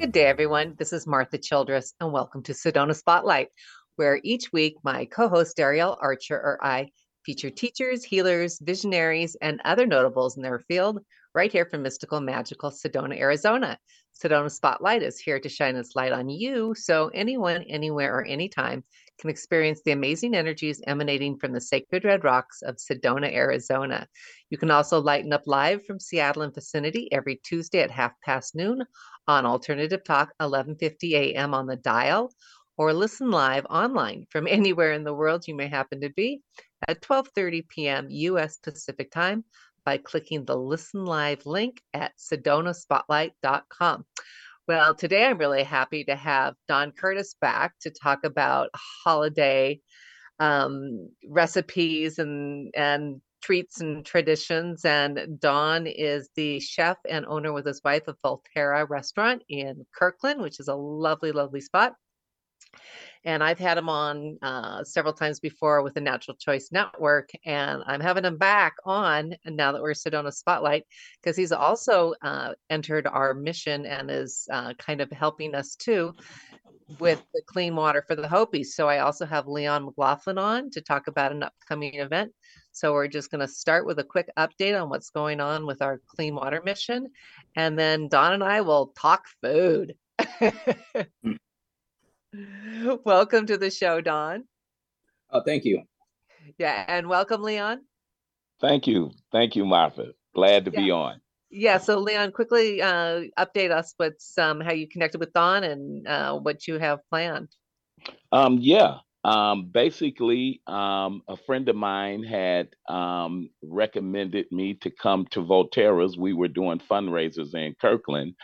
Good day, everyone. This is Martha Childress, and welcome to Sedona Spotlight, where each week my co host Ariel Archer or I feature teachers, healers, visionaries, and other notables in their field right here from mystical, magical Sedona, Arizona. Sedona Spotlight is here to shine its light on you so anyone, anywhere, or anytime can experience the amazing energies emanating from the sacred red rocks of Sedona, Arizona. You can also lighten up live from Seattle and vicinity every Tuesday at half past noon on Alternative Talk 1150 a.m. on the dial or listen live online from anywhere in the world you may happen to be at 12:30 p.m. US Pacific Time by clicking the listen live link at sedonaspotlight.com. Well, today I'm really happy to have Don Curtis back to talk about holiday um, recipes and and treats and traditions. And Don is the chef and owner with his wife of Volterra Restaurant in Kirkland, which is a lovely, lovely spot. And I've had him on uh, several times before with the Natural Choice Network, and I'm having him back on now that we're Sedona Spotlight because he's also uh, entered our mission and is uh, kind of helping us too with the clean water for the Hopis. So I also have Leon McLaughlin on to talk about an upcoming event. So we're just going to start with a quick update on what's going on with our clean water mission. And then Don and I will talk food. Welcome to the show, Don. Oh, thank you. Yeah, and welcome, Leon. Thank you. Thank you, Martha. Glad to yeah. be on. Yeah, so Leon, quickly uh, update us with um, how you connected with Don and uh, what you have planned. Um, yeah, um, basically, um, a friend of mine had um, recommended me to come to Volterra's. We were doing fundraisers in Kirkland,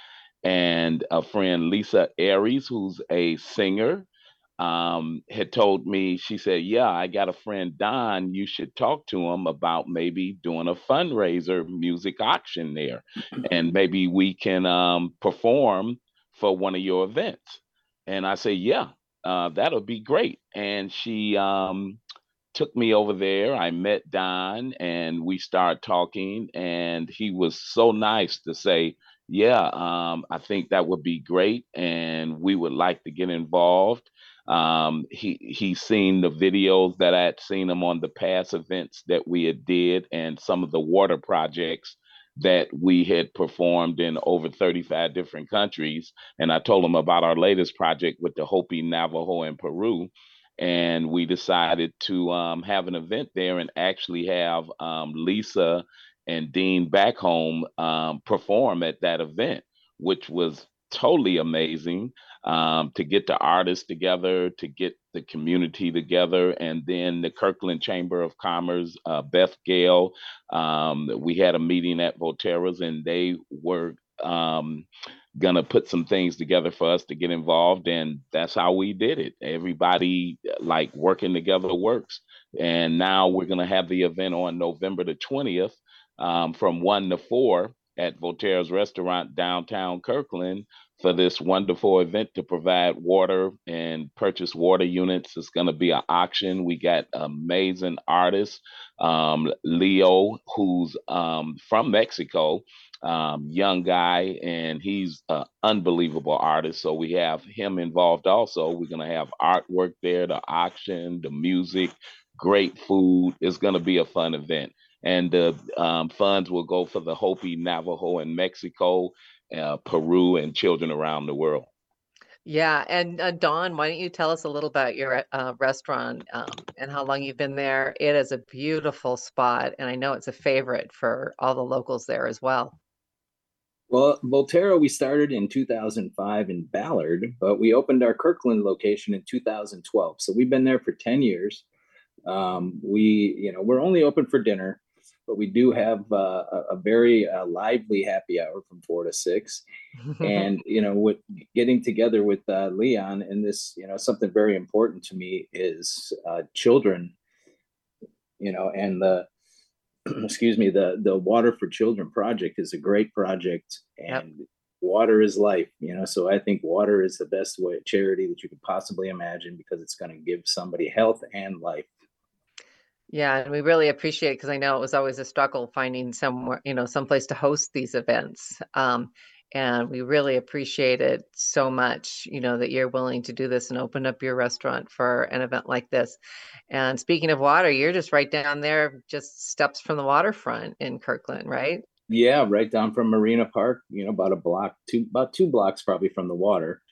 and a friend, Lisa Aries, who's a singer, um, had told me, she said, Yeah, I got a friend, Don. You should talk to him about maybe doing a fundraiser music auction there. And maybe we can um, perform for one of your events. And I say, Yeah, uh, that'll be great. And she um, took me over there. I met Don and we started talking. And he was so nice to say, Yeah, um, I think that would be great. And we would like to get involved. Um, he he's seen the videos that I'd seen him on the past events that we had did and some of the water projects that we had performed in over 35 different countries. And I told him about our latest project with the Hopi Navajo in Peru. And we decided to um, have an event there and actually have um, Lisa and Dean back home um, perform at that event, which was totally amazing um, to get the artists together, to get the community together, and then the Kirkland Chamber of Commerce, uh, Beth Gale. Um, we had a meeting at Volterra's, and they were um, gonna put some things together for us to get involved, and that's how we did it. Everybody like working together works, and now we're gonna have the event on November the twentieth um, from one to four at Volterra's restaurant downtown Kirkland for this wonderful event to provide water and purchase water units. It's going to be an auction. We got amazing artists, um, Leo, who's um, from Mexico, um, young guy, and he's an unbelievable artist. So we have him involved also. We're going to have artwork there, the auction, the music, great food. It's going to be a fun event. And the um, funds will go for the Hopi, Navajo, and Mexico uh, Peru, and children around the world. Yeah, and uh, Don, why don't you tell us a little about your uh, restaurant um, and how long you've been there? It is a beautiful spot, and I know it's a favorite for all the locals there as well. Well, Volterra, we started in 2005 in Ballard, but we opened our Kirkland location in 2012. So we've been there for 10 years. Um, we, you know, we're only open for dinner but we do have uh, a, very uh, lively happy hour from four to six. and you know, with getting together with uh, Leon, and this, you know, something very important to me is uh, children. You know, and the excuse me, the the Water for Children project is a great project, and yep. water is life. You know, so I think water is the best way charity that you could possibly imagine because it's going to give somebody health and life. Yeah, and we really appreciate it because I know it was always a struggle finding somewhere, you know, someplace to host these events. Um, And we really appreciate it so much, you know, that you're willing to do this and open up your restaurant for an event like this. And speaking of water, you're just right down there, just steps from the waterfront in Kirkland, right? Yeah, right down from Marina Park, you know, about a block, two about two blocks probably from the water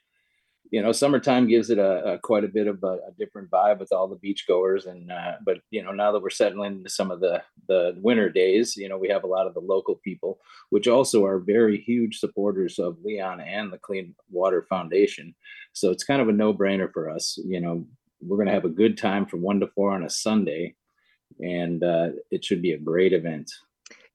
you know, summertime gives it a, a quite a bit of a, a, different vibe with all the beachgoers. And uh, but you know, now that we're settling into some of the the winter days, you know, we have a lot of the local people, which also are very huge supporters of Leon and the Clean Water Foundation. So it's kind of a no brainer for us. You know, we're going to have a good time from one to four on a Sunday, and uh, it should be a great event.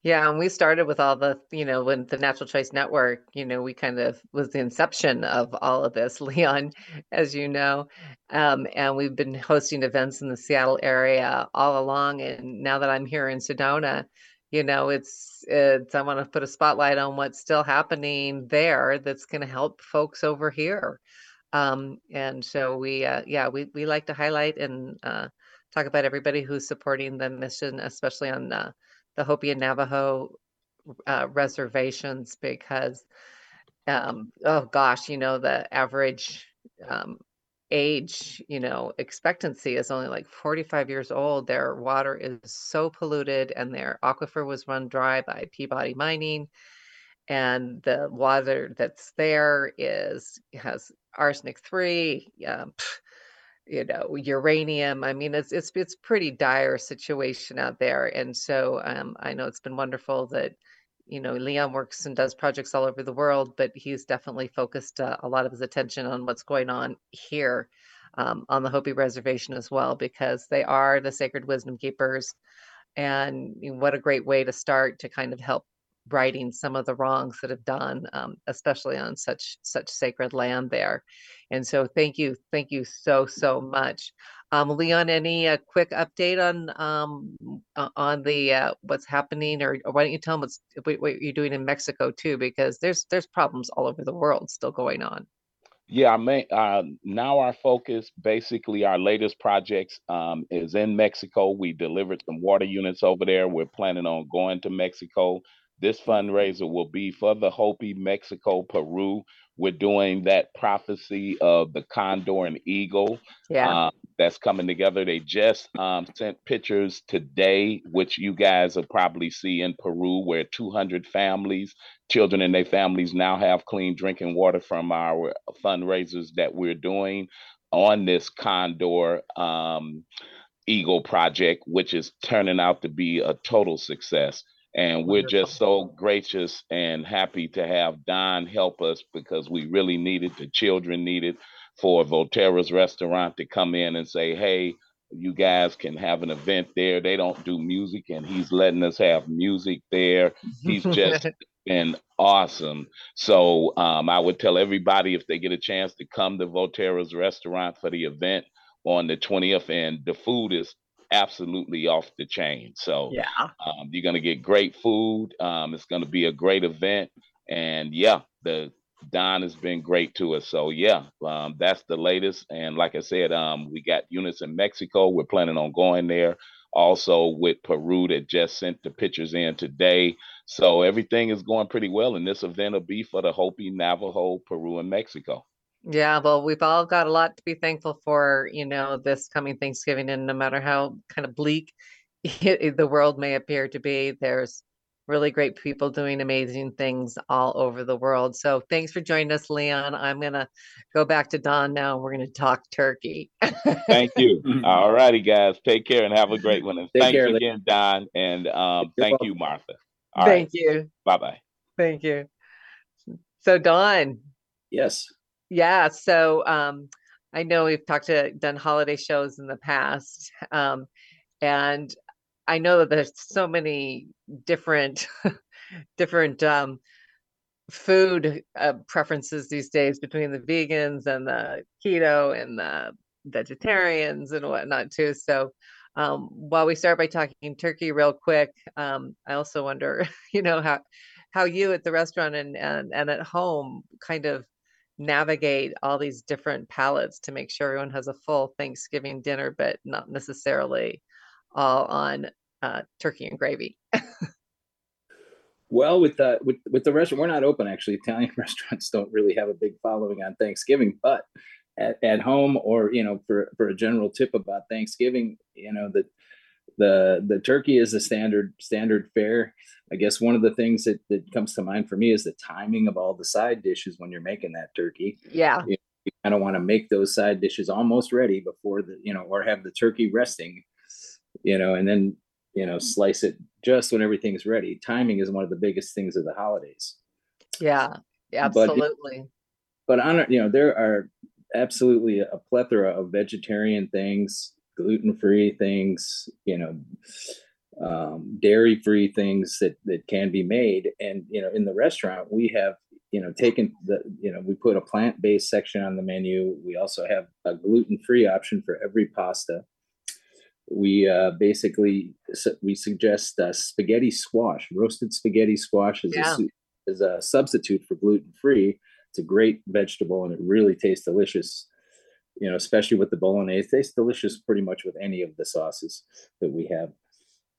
Yeah, and we started with all the, you know, when the Natural Choice Network, you know, we kind of was the inception of all of this, Leon, as you know. Um, and we've been hosting events in the Seattle area all along. And now that I'm here in Sedona, you know, it's it's I want to put a spotlight on what's still happening there that's going to help folks over here. Um, and so we, uh, yeah, we we like to highlight and uh, talk about everybody who's supporting the mission, especially on uh, the Hopi and Navajo uh, reservations because, um, oh gosh, you know, the average um, age, you know, expectancy is only like 45 years old. Their water is so polluted and their aquifer was run dry by Peabody Mining. And the water that's there is has arsenic three, um, you know uranium i mean it's it's it's pretty dire situation out there and so um, i know it's been wonderful that you know leon works and does projects all over the world but he's definitely focused uh, a lot of his attention on what's going on here um, on the hopi reservation as well because they are the sacred wisdom keepers and what a great way to start to kind of help righting some of the wrongs that have done, um, especially on such such sacred land there. And so, thank you, thank you so so much, um, Leon. Any uh, quick update on um, on the uh, what's happening, or, or, why don't you tell them what's what, you're doing in Mexico too? Because there's there's problems all over the world still going on. Yeah, I mean, uh, now our focus, basically, our latest projects um, is in Mexico. We delivered some water units over there. We're planning on going to Mexico this fundraiser will be for the Hopi, Mexico, Peru. We're doing that prophecy of the condor and eagle. Yeah. Um, that's coming together. They just um, sent pictures today, which you guys will probably see in Peru, where 200 families, children and their families now have clean drinking water from our fundraisers that we're doing on this condor um, eagle project, which is turning out to be a total success. And we're just so gracious and happy to have Don help us because we really needed, the children needed for Volterra's restaurant to come in and say, hey, you guys can have an event there. They don't do music, and he's letting us have music there. He's just been awesome. So um, I would tell everybody if they get a chance to come to Volterra's restaurant for the event on the 20th, and the food is absolutely off the chain. So yeah, um, you're gonna get great food. Um, it's gonna be a great event, and yeah, the Don has been great to us. So yeah, um, that's the latest. And like I said, um, we got units in Mexico. We're planning on going there. Also with Peru that just sent the pictures in today. So everything is going pretty well. And this event will be for the Hopi, Navajo, Peru, and Mexico. Yeah, well, we've all got a lot to be thankful for, you know, this coming Thanksgiving. And no matter how kind of bleak the world may appear to be, there's really great people doing amazing things all over the world. So thanks for joining us, Leon. I'm going to go back to Don now. We're going to talk turkey. thank you. All righty, guys. Take care and have a great one. And Take thanks care, again, Don. And um, thank welcome. you, Martha. All Thank right. you. Bye bye. Thank you. So, Don, Yes. Yeah, so um, I know we've talked to done holiday shows in the past, um, and I know that there's so many different different um, food uh, preferences these days between the vegans and the keto and the vegetarians and whatnot too. So um, while we start by talking turkey real quick, um, I also wonder, you know, how how you at the restaurant and and, and at home kind of navigate all these different palettes to make sure everyone has a full Thanksgiving dinner, but not necessarily all on uh, turkey and gravy. Well, with the with with the restaurant, we're not open actually. Italian restaurants don't really have a big following on Thanksgiving, but at, at home or you know for for a general tip about Thanksgiving, you know the the the turkey is a standard standard fare. I guess one of the things that that comes to mind for me is the timing of all the side dishes when you're making that turkey. Yeah. You, you kind of want to make those side dishes almost ready before the you know or have the turkey resting, you know, and then you know slice it just when everything's ready. Timing is one of the biggest things of the holidays. Yeah. Absolutely. But, but on you know there are absolutely a plethora of vegetarian things gluten-free things you know um, dairy-free things that that can be made. And you know in the restaurant we have you know taken the you know we put a plant-based section on the menu. We also have a gluten-free option for every pasta. We uh, basically we suggest uh, spaghetti squash. Roasted spaghetti squash is, Yeah. a, is a substitute for gluten-free. It's a great vegetable and it really tastes delicious you know especially with the bolognese it tastes delicious pretty much with any of the sauces that we have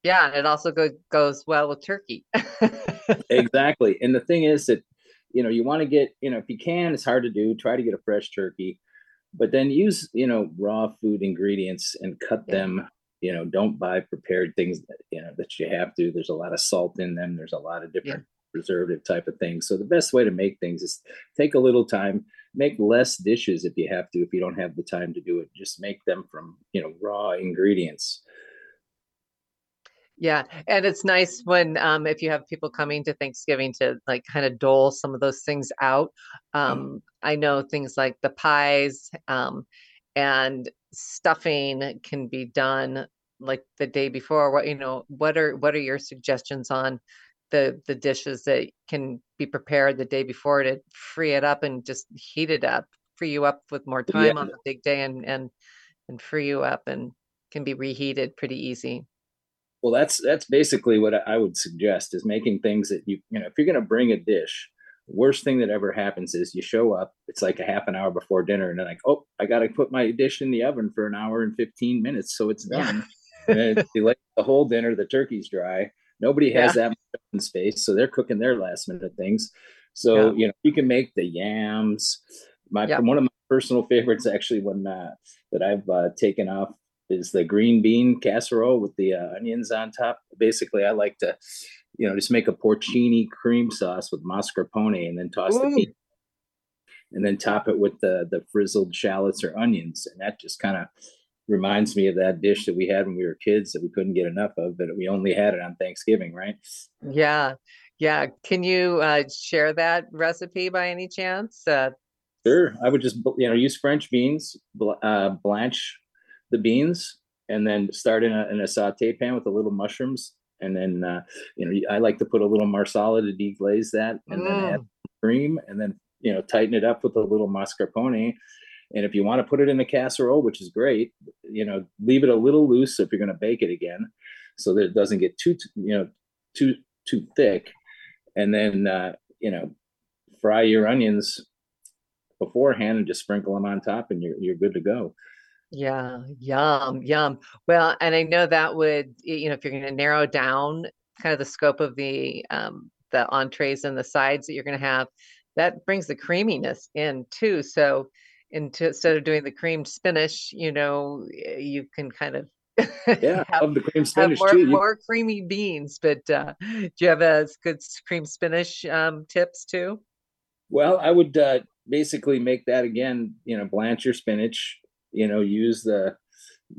Yeah. And it also go, goes well with turkey. exactly and the thing is that you know you want to get you know if you can it's hard to do try to get a fresh turkey but then use you know raw food ingredients and cut Yeah. them you know don't buy prepared things that you know that you have to there's a lot of salt in them there's a lot of different preservative type of things so the best way to make things is take a little time make less dishes if you have to if you don't have the time to do it just make them from you know raw ingredients Yeah, and it's nice when um if you have people coming to Thanksgiving to like kind of dole some of those things out. Um I know things like the pies um and stuffing can be done like the day before. What you know, what are what are your suggestions on the the dishes that can be prepared the day before to free it up and just heat it up, free you up with more time on the big day and and and free you up and can be reheated pretty easy. Well, that's that's basically what I would suggest is making things that you you know if you're going to bring a dish, worst thing that ever happens is you show up, it's like a half an hour before dinner, and then like, oh, I got to put my dish in the oven for an hour and fifteen minutes, so it's Yeah. done. and then you let the whole dinner, the turkey's dry. Nobody has that much space, so they're cooking their last minute things. So Yeah. you know you can make the yams. My Yeah. one of my personal favorites actually when uh, that I've uh, taken off is the green bean casserole with the uh, onions on top. Basically, I like to, you know, just make a porcini cream sauce with mascarpone and then toss the Ooh. bean and then top it with the the frizzled shallots or onions, and that just kind of reminds me of that dish that we had when we were kids that we couldn't get enough of, but we only had it on Thanksgiving, right? Yeah, yeah. Can you uh, share that recipe by any chance? Uh, Sure. I would just, you know, use French beans, uh, blanch the beans, and then start in a, in a saute pan with a little mushrooms. And then, uh, you know, I like to put a little marsala to deglaze that and then add Mm. cream and then, you know, tighten it up with a little mascarpone. And if you want to put it in a casserole, which is great, you know, leave it a little loose if you're going to bake it again so that it doesn't get too, you know, too, too thick. And then, uh, you know, fry your onions beforehand and just sprinkle them on top and you're you're good to go. yeah, yum, yum. Well, and I know that would, you know, if you're going to narrow down kind of the scope of the um, the entrees and the sides that you're going to have, that brings the creaminess in too. So, into instead of doing the creamed spinach, you know, you can kind of Yeah, have love the cream spinach more too. More creamy beans. But uh, do you have a good cream spinach um, tips too? well, I would uh, basically make that again. You know, blanch your spinach. You know, use the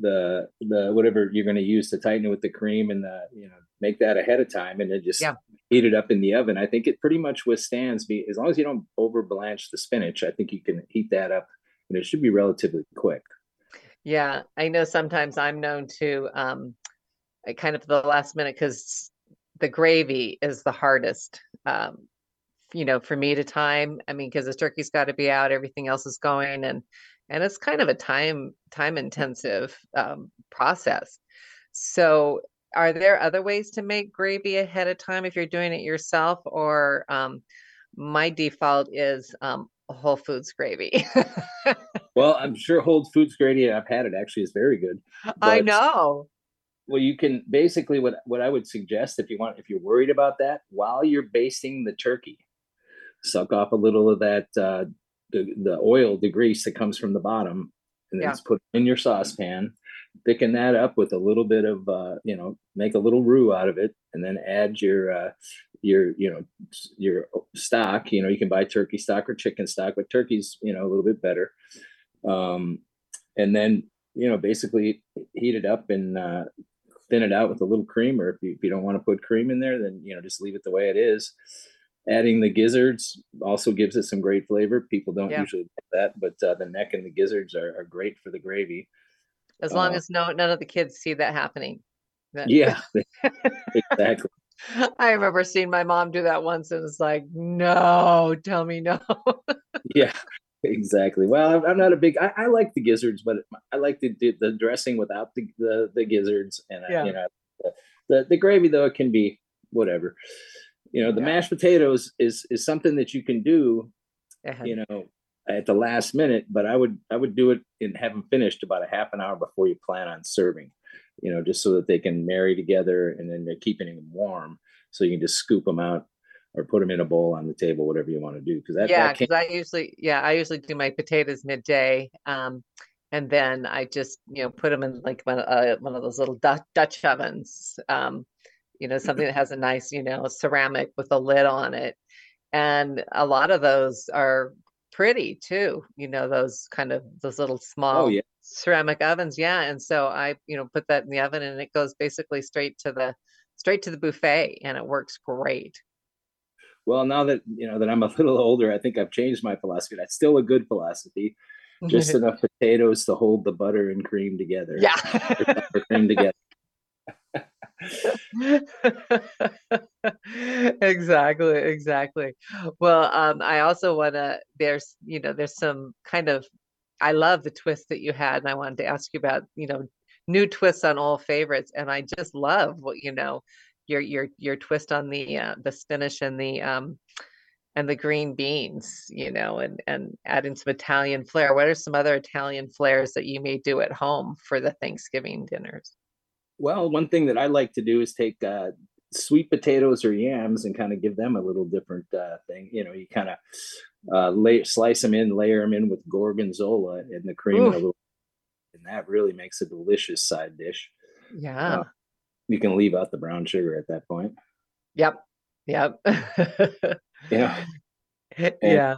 the the whatever you're going to use to tighten it with the cream and the you know make that ahead of time and then just Yeah. heat it up in the oven. I think it pretty much withstands be as long as you don't over blanch the spinach. I think you can heat that up and it should be relatively quick. Yeah, I know sometimes I'm known to um kind of the last minute because the gravy is the hardest um you know for me to time. I mean, because the turkey's got to be out, everything else is going and and it's kind of a time time intensive um process. So are there other ways to make gravy ahead of time if you're doing it yourself or um my default is um Whole Foods gravy. Well, I'm sure Whole Foods gravy. I've had it actually is very good. I know. well, you can basically what what I would suggest if you want if you're worried about that while you're basting the turkey, suck off a little of that uh, the the oil, the grease that comes from the bottom, and then Yeah. just put it in your saucepan. Thicken that up with a little bit of uh, you know, make a little roux out of it, and then add your uh, your you know your stock. You know, you can buy turkey stock or chicken stock, but turkey's you know a little bit better. Um, and then you know basically heat it up and uh, thin it out with a little cream, or if you, if you don't want to put cream in there, then you know just leave it the way it is. Adding the gizzards also gives it some great flavor. People don't Yeah. usually like that, but uh, the neck and the gizzards are, are great for the gravy. As long Uh, as no none of the kids see that happening. That- Yeah, exactly. I remember seeing my mom do that once and it's like, no, tell me no. Yeah, exactly. Well, I'm, I'm not a big. I, I like the gizzards, but I like the the, the dressing without the, the the gizzards, and I, you know, the, the the gravy though it can be whatever. You know, the Yeah. mashed potatoes is is something that you can do. Uh-huh. You know, at the last minute, but I would I would do it and have them finished about a half an hour before you plan on serving. You know, just so that they can marry together, and then they're keeping them warm, so you can just scoop them out or put them in a bowl on the table, whatever you want to do. Because that, yeah, because I usually, yeah, I usually do my potatoes midday, um, and then I just, you know, put them in like one, uh, one of those little Dutch, Dutch ovens, um, you know, something that has a nice, you know, ceramic with a lid on it, and a lot of those are pretty too. You know, those kind of those little oh, small oh yeah. ceramic ovens, yeah. And so I, you know, put that in the oven, and it goes basically straight to the straight to the buffet, and it works great. Well, now that you know that I'm a little older, I think I've changed my philosophy. That's still a good philosophy. Just enough potatoes to hold the butter and cream together. yeah. Cream together. exactly exactly. Well um i also want to there's you know there's some kind of i love the twist that you had and i wanted to ask you about you know new twists on all favorites and i just love what you know your your your twist on the uh, the spinach and the um and the green beans you know and and adding some italian flair. What are some other italian flares that you may do at home for the thanksgiving dinners? Well, one thing that I like to do is take uh, sweet potatoes or yams and kind of give them a little different uh, thing. You know, you kind of uh, lay slice them in, layer them in with gorgonzola and the cream, and, a little, and that really makes a delicious side dish. yeah Uh, you can leave out the brown sugar at that point. Yep. Yep. Yeah. Yeah.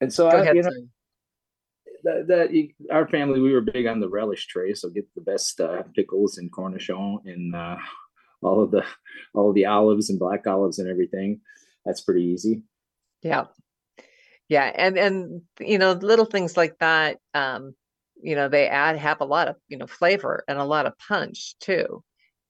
And so, Go I, ahead. you know, that, that you- our family we were big on the relish tray so get the best uh, pickles and cornichon and uh, all of the all of the olives and black olives and everything that's pretty easy Yeah. Yeah. And and you know, little things like that, um, you know, they add have a lot of, you know, flavor and a lot of punch too.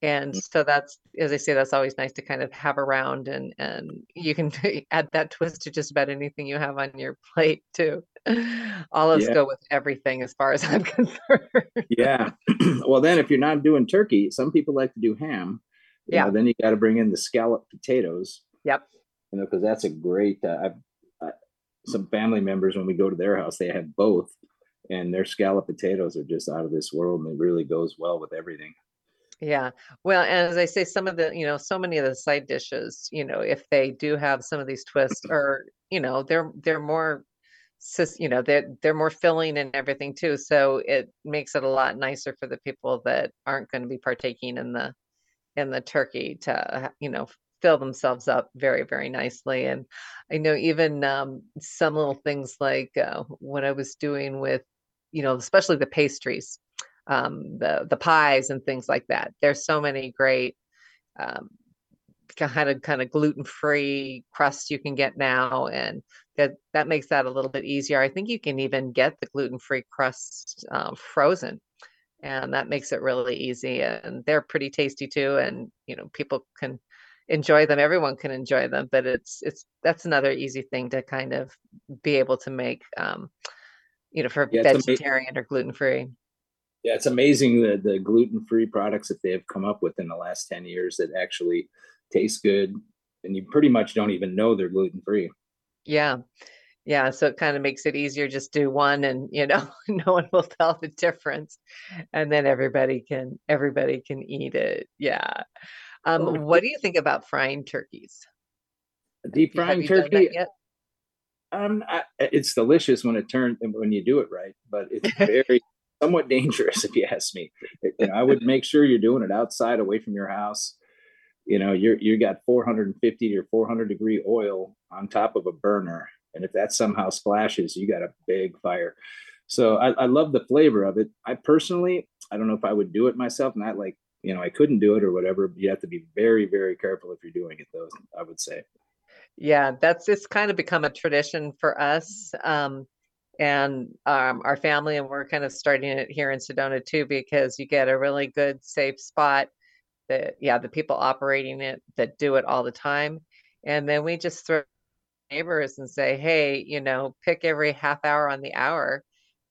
And Mm. so that's as I say, that's always nice to kind of have around and and you can add that twist to just about anything you have on your plate too. Olives Yeah. go with everything as far as I'm concerned. yeah well then if you're not doing turkey some people like to do ham you Yeah. know, then you got to bring in the scalloped potatoes Yep. you know because that's a great uh, I've, I, some family members when we go to their house they have both and their scalloped potatoes are just out of this world and it really goes well with everything Yeah. Well, and as I say, some of the, you know, so many of the side dishes, you know, if they do have some of these twists or, you know, they're they're more you know, they're they're more filling and everything too. So it makes it a lot nicer for the people that aren't going to be partaking in the in the turkey to, you know, fill themselves up very, very nicely. And I know even um, some little things like uh, what I was doing with, you know, especially the pastries um, the the pies and things like that. There's so many great um, kind of kind of gluten free crusts you can get now, and that that makes that a little bit easier. I think you can even get the gluten free crusts um, frozen, and that makes it really easy. And they're pretty tasty too, and you know people can enjoy them. Everyone can enjoy them, but it's it's that's another easy thing to kind of be able to make. Um, you know, for Yeah, vegetarian or gluten free. Yeah, it's amazing the the gluten free products that they have come up with in the last ten years that actually taste good, and you pretty much don't even know they're gluten free. Yeah. Yeah, so it kind of makes it easier, just do one and, you know, no one will tell the difference. And then everybody can everybody can eat it. Yeah. Um, what do you think about frying turkeys? Deep frying you done that turkey, um, I, it's delicious when it turns when you do it right, but it's very somewhat dangerous if you ask me. You know, I would make sure you're doing it outside, away from your house. You know, you're you got 450 or 400 degree oil on top of a burner, and if that somehow splashes, you got a big fire. So I, I love the flavor of it. I personally, I don't know if I would do it myself. Not like you know, I couldn't do it or whatever. You have to be very, very careful if you're doing it. Though I would say. Yeah, that's it's kind of become a tradition for us. Um, and um, our family, and we're kind of starting it here in Sedona too, because you get a really good, safe spot that, yeah, the people operating it that do it all the time. And then we just throw neighbors and say, hey, you know, pick every half hour on the hour.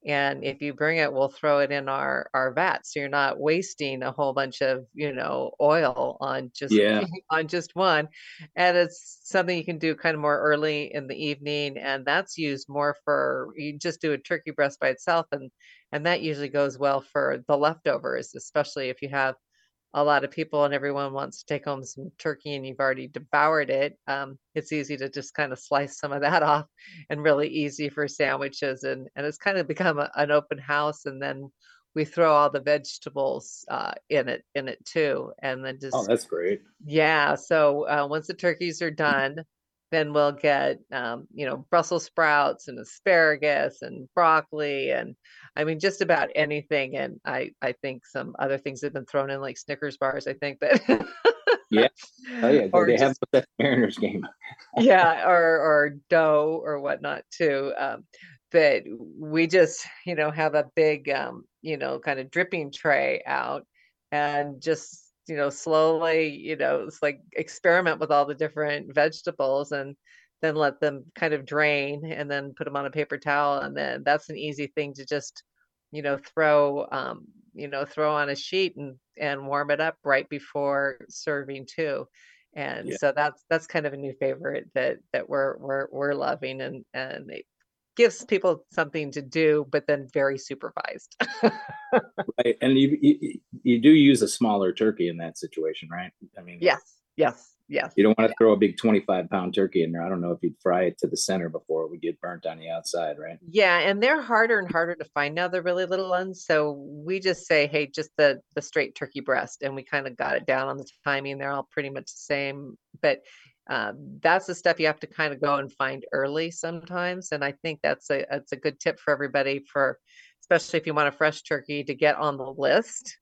And if you bring it, we'll throw it in our our vat. So you're not wasting a whole bunch of, you know, oil on just Yeah. on just one. And it's something you can do kind of more early in the evening. And that's used more for you just do a turkey breast by itself and and that usually goes well for the leftovers, especially if you have a lot of people and everyone wants to take home some turkey and you've already devoured it, um, it's easy to just kind of slice some of that off and really easy for sandwiches. And, and it's kind of become a, an open house. And then we throw all the vegetables uh, in it in it too. And then just Oh, that's great. yeah. So uh, once the turkeys are done, then we'll get um, you know Brussels sprouts and asparagus and broccoli and I mean just about anything. And I I think some other things have been thrown in like Snickers bars. I think that Yeah. Oh yeah, or they have just that Mariners game. yeah or or dough or whatnot too. Um, but we just you know have a big um, you know kind of dripping tray out and just you know slowly you know it's like experiment with all the different vegetables and then let them kind of drain and then put them on a paper towel and then that's an easy thing to just you know throw um you know throw on a sheet and and warm it up right before serving too and Yeah. so that's that's kind of a new favorite that that we're we're we're loving and and gives people something to do but then very supervised Right. And you, you you do use a smaller turkey in that situation, right? I mean, yes yes yes you don't want to throw a big 25 pound turkey in there. I don't know if you'd fry it to the center before it would get burnt on the outside, right? Yeah, and they're harder and harder to find now, the really little ones. So we just say, hey, just the the straight turkey breast, and we kind of got it down on the timing. They're all pretty much the same, but um, that's the stuff you have to kind of go and find early sometimes. And I think that's a that's a good tip for everybody for, especially if you want a fresh turkey to get on the list.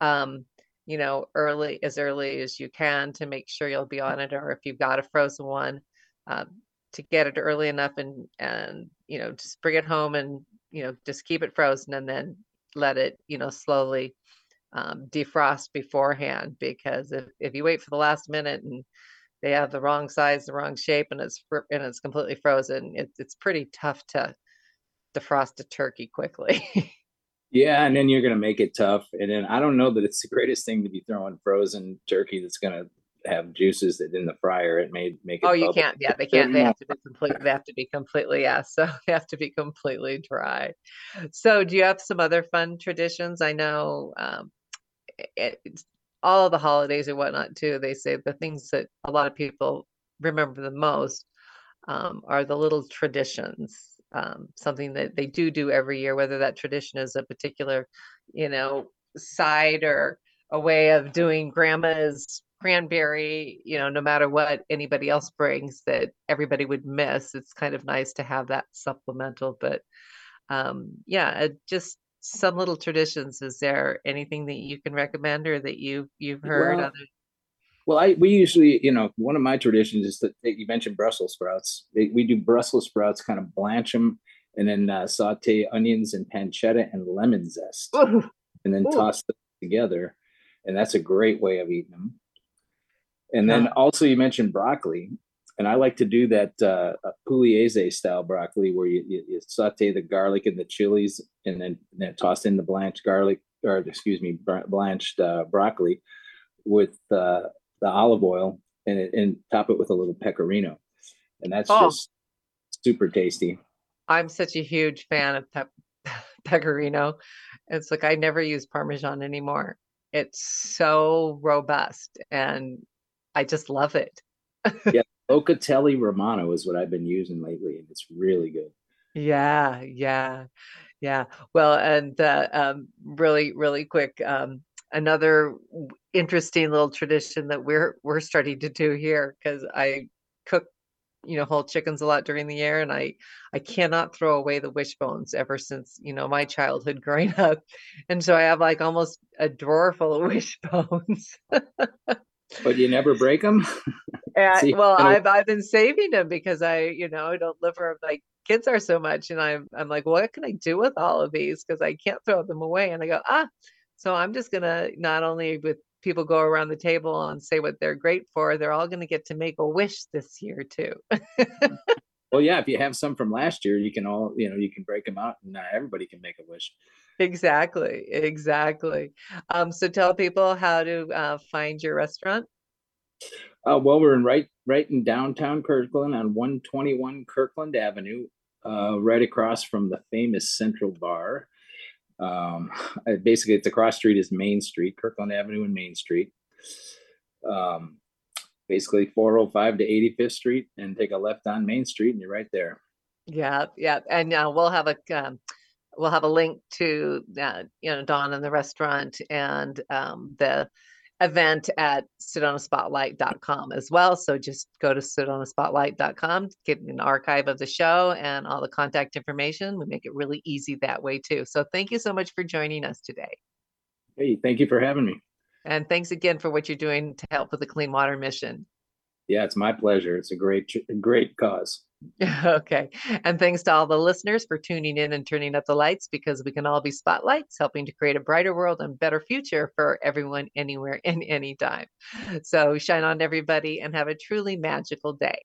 Um, you know, early as early as you can to make sure you'll be on it, or if you've got a frozen one, um, to get it early enough and and you know just bring it home and you know just keep it frozen and then let it you know slowly um, defrost beforehand because if, if you wait for the last minute and they have the wrong size the wrong shape and it's fr- and it's completely frozen it's it's pretty tough to defrost a turkey quickly Yeah, and then you're gonna make it tough. And then I don't know that it's the greatest thing to be throwing frozen turkey that's gonna have juices that in the fryer it may make it oh you bubble. can't yeah they can't they have to be completely they have to be completely yeah so they have to be completely dry so do you have some other fun traditions i know um it, all the holidays or whatnot too. They say the things that a lot of people remember the most um, are the little traditions. Um, something that they do do every year, whether that tradition is a particular, you know, side or a way of doing grandma's cranberry, you know, no matter what anybody else brings that everybody would miss. It's kind of nice to have that supplemental, but um, yeah, just some little traditions. Is there anything that you can recommend or that you you've heard? Well, Other Well, I we usually, you know, one of my traditions is that you mentioned Brussels sprouts. They, we do Brussels sprouts, kind of blanch them, and then uh, saute onions and pancetta and lemon zest, Ooh, and then ooh. toss them together, and that's a great way of eating them. And then Yeah. also you mentioned broccoli, and I like to do that uh, uh, pugliese style broccoli where you, you, you saute the garlic and the chilies, and then then toss in the blanched garlic, or excuse me, blanched uh, broccoli with uh, the olive oil, and it, and top it with a little pecorino, and that's Oh. just super tasty. I'm such a huge fan of pep pecorino. It's like I never use Parmesan anymore. It's so robust and I just love it. yeah, Locatelli Romano is what I've been using lately, and it's really good. Yeah, yeah, yeah. Well, and uh, um, really, really quick, um, another interesting little tradition that we're we're starting to do here because I cook you know whole chickens a lot during the year and i i cannot throw away the wishbones ever since you know my childhood growing up and so i have like almost a drawer full of wishbones but you never break them See, well i've i've been saving them because i you know i don't live where my kids are so much and i'm i'm like what can i do with all of these because i can't throw them away and i go ah so i'm just gonna not only with people go around the table and say what they're great for, they're all going to get to make a wish this year too. well, yeah, if you have some from last year, you can all, you know, you can break them out and everybody can make a wish. Exactly. Exactly. Um, so tell people how to uh, find your restaurant. Uh, well, we're in right, right in downtown Kirkland on 121 Kirkland Avenue, uh, right across from the famous Central Bar. Um, basically, it's across street is Main Street, Kirkland Avenue and Main Street. Um, basically 405 to 85th Street, and take a left on Main Street, and you're right there. Yeah, yeah, and uh, we'll have a um, we'll have a link to uh, you know Don and the restaurant and um, the event at sedonaspotlight.com as well. So just go to sedonaspotlight.com, get an archive of the show and all the contact information. We make it really easy that way too. So thank you so much for joining us today. Hey, thank you for having me. And thanks again for what you're doing to help with the clean water mission. Yeah, it's my pleasure. It's a great, great cause. Okay. And thanks to all the listeners for tuning in and turning up the lights because we can all be spotlights, helping to create a brighter world and better future for everyone, anywhere, and anytime. So shine on everybody and have a truly magical day.